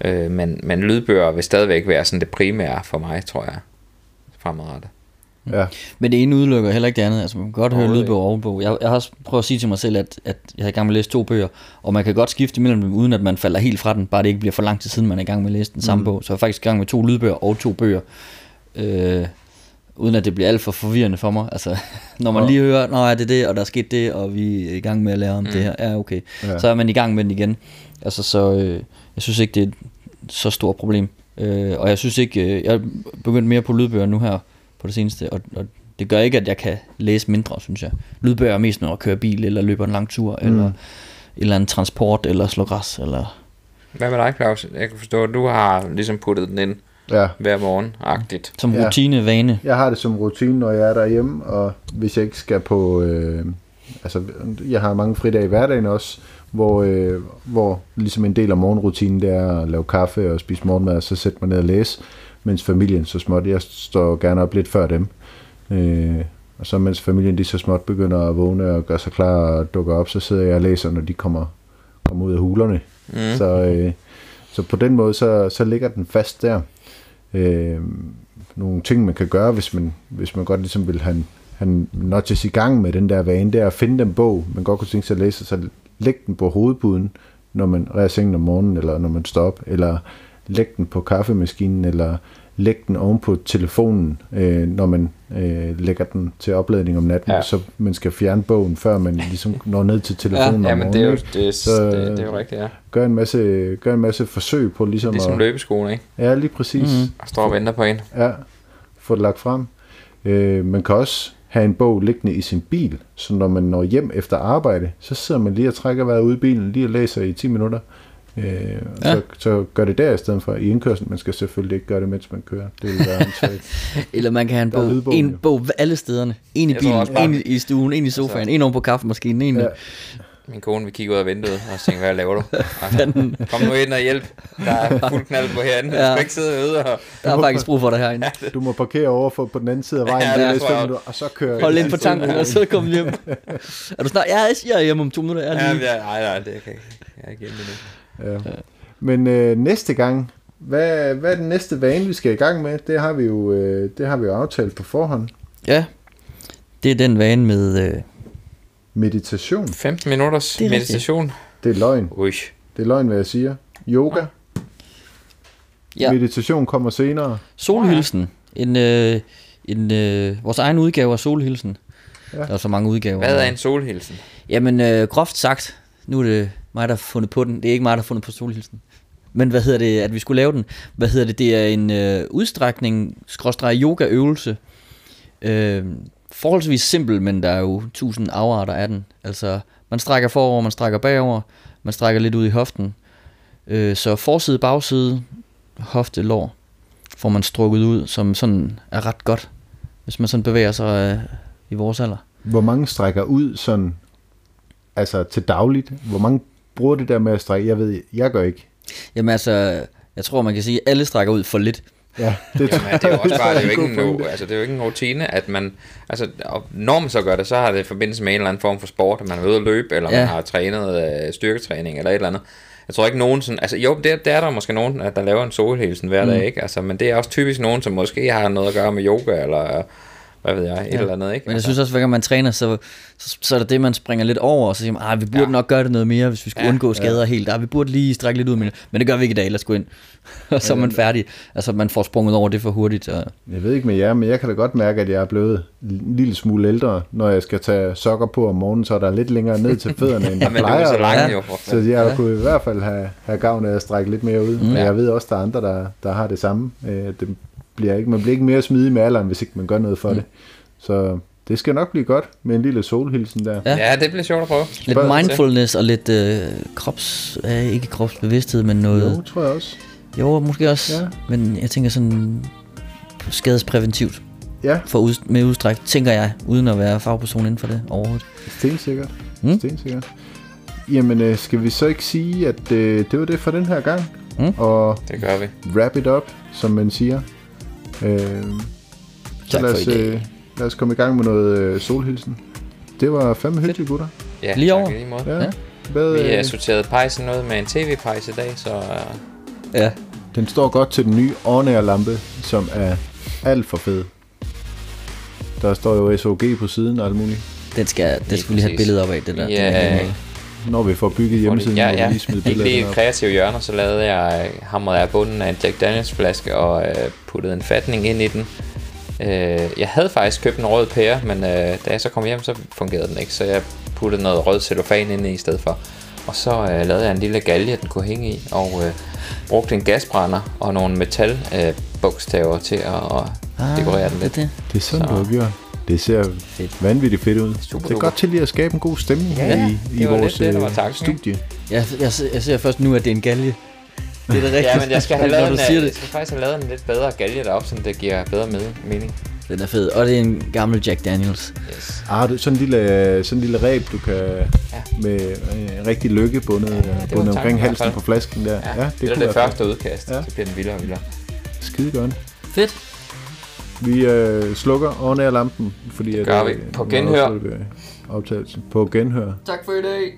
Øh, men, men lydbøger vil stadigvæk være sådan det primære for mig, tror jeg, fremadrettet. Ja, Men det ene udelukker heller ikke det andet. Altså, man kan godt høre lydbog og ovenbog. Jeg, jeg har også prøvet at sige til mig selv, at, at jeg har i gang med at læse to bøger, og man kan godt skifte imellem dem, uden at man falder helt fra den, bare det ikke bliver for lang tid siden, man er i gang med at læse den samme Mm. bog. Så jeg er faktisk i gang med to lydbøger og to bøger, øh, uden at det bliver alt for forvirrende for mig. Altså, *laughs* når man Og- lige hører, nå er det det, og der er sket det, og vi er i gang med at lære om mm. det her, ja okay. Ja. Ja. Så er man i gang med den igen. Altså, så øh, jeg synes ikke, det er et så stort problem. Øh, og jeg synes ikke, øh, jeg er begyndt mere på lydbøger nu her på det seneste, og, og det gør ikke, at jeg kan læse mindre, synes jeg. Lydbøger er mest, når jeg kører bil, eller løber en lang tur, mm. eller en eller anden transport, eller slår græs, eller... Hvad med dig, Claus? Jeg kan forstå, at du har ligesom puttet den ind ja. hver morgen, agtigt. Som Ja. rutine, vane. Jeg har det som rutine, når jeg er derhjemme, og hvis jeg ikke skal på... Øh, altså, jeg har mange fridage i hverdagen også, hvor, øh, hvor ligesom en del af morgenrutinen, det er at lave kaffe og spise morgenmad, og så sætte mig ned og læse, mens familien så småt, jeg står gerne op lidt før dem. Øh, og så mens familien de så småt begynder at vågne og gøre sig klar og dukker op, så sidder jeg og læser, når de kommer, kommer ud af hulerne. Mm. Så, øh, så på den måde, så, så ligger den fast der. Øh, nogle ting, man kan gøre, hvis man, hvis man godt ligesom vil have, en notches i gang med den der vane, det er at finde den bog, man godt kunne tænke sig at læse, så læg den på hovedpuden, når man ræder sengen om morgenen, eller når man står op, eller læg den på kaffemaskinen, eller læg den oven på telefonen, øh, når man øh, lægger den til opladning om natten, Ja. ja. så man skal fjerne bogen, før man ligesom *laughs* når ned til telefonen Ja, om men det er jo, det, Så, det, det er jo rigtigt, ja. Gør en masse, gør en masse forsøg på ligesom Ligesom at... løbeskolen, ikke? Ja, lige præcis. Mhm. Mm-hmm. Og står og venter på en. Ja, få det lagt frem. Øh, man kan også have en bog liggende i sin bil, så når man når hjem efter arbejde, så sidder man lige og trækker vejret ude i bilen, lige og læser i 10 minutter. Øh, ja. så, så gør det der i stedet for i indkørslen. Man skal selvfølgelig ikke gøre det, mens man kører. Det vil være ansvaret. Eller man kan have en bog, lydbog, en jo. bog alle stederne. En i bilen, bare- en i- stuen, en i sofaen, Altså- en oven på kaffemaskinen, en... Ja. Min kone vil kigge ud af vinduet og tænke, hvad laver du? *laughs* Altså, kom nu ind og hjælp. Der er *laughs* fuld knald på herinde. Du Ja. skal ikke sidde ude og... Der er faktisk brug for dig herinde. Du må parkere over for på den anden side af vejen, Ja, det jeg minutter, og så kører Hold ind på tanken, og så kom hjem. *laughs* Er du snart? Ja, jeg er hjemme om to minutter. Jeg er lige. ja, nej, nej, det kan jeg ikke. Jeg er ikke hjemme endnu. Ja. Men øh, næste gang, hvad, hvad er den næste vane, vi skal i gang med? Det har vi jo, øh, det har vi jo aftalt på forhånd. Ja, det er den vane med... Øh, Meditation. 15 minutters Det er rigtigt. meditation. Det er løgn. Ui. Det er løgn, hvad jeg siger. Yoga. ja, Meditation kommer senere. Solhilsen. En, øh, en, øh, vores egen udgave af Solhilsen. Ja. Ja. Der er så mange udgaver. Hvad er en solhilsen? Jamen, øh, groft sagt, nu er det mig, der har fundet på den. Det er ikke mig, der har fundet på Solhilsen. Men hvad hedder det, at vi skulle lave den? Hvad hedder det? Det er en øh, udstrækning, skråstreg yogaøvelse. Øh, forholdsvis simpel, men der er jo tusind afarter af den. Altså, man strækker forover, man strækker bagover, man strækker lidt ud i hoften. Øh, så forside, bagside, hofte, lår, får man strukket ud, som sådan er ret godt, hvis man sådan bevæger sig øh, i vores alder. Hvor mange strækker ud sådan, altså til dagligt? Hvor mange bruger det der med at strække? Jeg ved, jeg gør ikke. Jamen altså, jeg tror, man kan sige, at alle strækker ud for lidt. Ja, det, Jamen, det er jo også bare, det er jo *laughs* ikke en, altså, det er jo ikke en rutine, at man, altså, og når man så gør det, så har det i forbindelse med en eller anden form for sport, at man er ude at løbe, eller Ja. man har trænet øh, styrketræning, eller et eller andet. Jeg tror ikke nogen sådan, altså jo, det, det er der måske nogen, at der laver en solhelsen hver dag, ikke? Altså, men det er også typisk nogen, som måske har noget at gøre med yoga, eller hvad ved jeg, et Ja. eller andet, ikke? Men jeg altså, synes også, hver gang man træner, så, så, så er det det, man springer lidt over, og så siger man, ah, vi burde Ja. ja. nok gøre det noget mere, hvis vi skulle Ja. ja. undgå skader ja. helt. Ah, vi burde lige strække lidt ud, men, men det gør vi ikke i dag, lad os gå ind. *laughs* og så er man færdig. Altså, man får sprunget over det for hurtigt. Og, Jeg ved ikke med jer, men jeg kan da godt mærke, at jeg er blevet en lille smule ældre, når jeg skal tage sokker på om morgenen, så er der lidt længere ned til fødderne, end *laughs* er plejer. så at være. lang Ja. jo. Så jeg ja. kunne i hvert fald have, have gavn af at strække lidt mere ud. Mm. Men jeg ved også, der er andre, der, der har det samme. Øh, Det bliver ikke, man bliver ikke mere smidig med alderen, hvis ikke man gør noget for mm. det. Så det skal nok blive godt med en lille solhilsen der. Ja. ja, det bliver sjovt at prøve. lidt Spørg- mindfulness og lidt øh, krops... Øh, ikke kropsbevidsthed, men noget... Jo, tror jeg også. Jo, måske også. Ja. Men jeg tænker sådan skadespræventivt Ja, for ud, med udstrækt, tænker jeg, uden at være fagperson inden for det overhovedet. stensikkert. Mm. Stensikkert. Jamen, øh, skal vi så ikke sige, at øh, det var det for den her gang? Mm. Og Det gør vi. wrap it up, som man siger. Øh, så lad for os, i dag. øh, lad os komme i gang med noget øh, solhilsen. Det var fandme hyggeligt, gutter. Ja, Lige over. lige måde. Ja. Ja. Hvad, Vi øh, har sorteret pejsen ud med en tv-pejs i dag, så uh, Ja. Den står godt til den nye on lampe, som er alt for fed. Der står jo SOG på siden og alt muligt. Den skal, den Lige skulle lige have et præcis. billede op af, det der. Ja. Er- Når vi får bygget hjemmesiden, ja, ja. lige smide *laughs* Ikke billeder lige kreative hjørner, så lavede jeg hamrede af bunden af en Jack Daniels flaske og øh, puttede en fatning ind i den. Øh, jeg havde faktisk købt en rød pære, men øh, da jeg så kom hjem, så fungerede den ikke, så jeg puttede noget rød cellofan ind i i stedet for. Og så øh, lavede jeg en lille galge, den kunne hænge i, og øh, brugte en gasbrænder og nogle metal øh, bogstaver til at, at dekorere den lidt. Det, er det. Det er sådan, Så. du har gjort. Det ser Fedt. vanvittigt fedt ud. Super det er godt til lige at skabe en god stemning Ja, her ja. i, i Det vores lidt det, der øh, tanken, ikke? studie. Jeg, jeg, ser- jeg ser først nu, at det er en galge. Det er det *laughs* rigtigt. Ja, men jeg skal, have lavet du en, øh, jeg det. skal faktisk have lavet en lidt bedre galge derop, så det giver bedre med, mening. Den er fed. Og det er en gammel Jack Daniels. Yes. Ah, det, sådan en lille, sådan en lille ræb, du kan med øh, rigtig lykke bundet, ja, var bundet omkring halsen på flasken der. Ja, ja det, det er det første udkast, Ja. ja. så bliver den vildere og vildere. Skide godt. Fedt. Vi øh, slukker on lampen, fordi Det at, gør vi. øh, På genhør. vi Optagelsen. På genhør. Tak for i dag.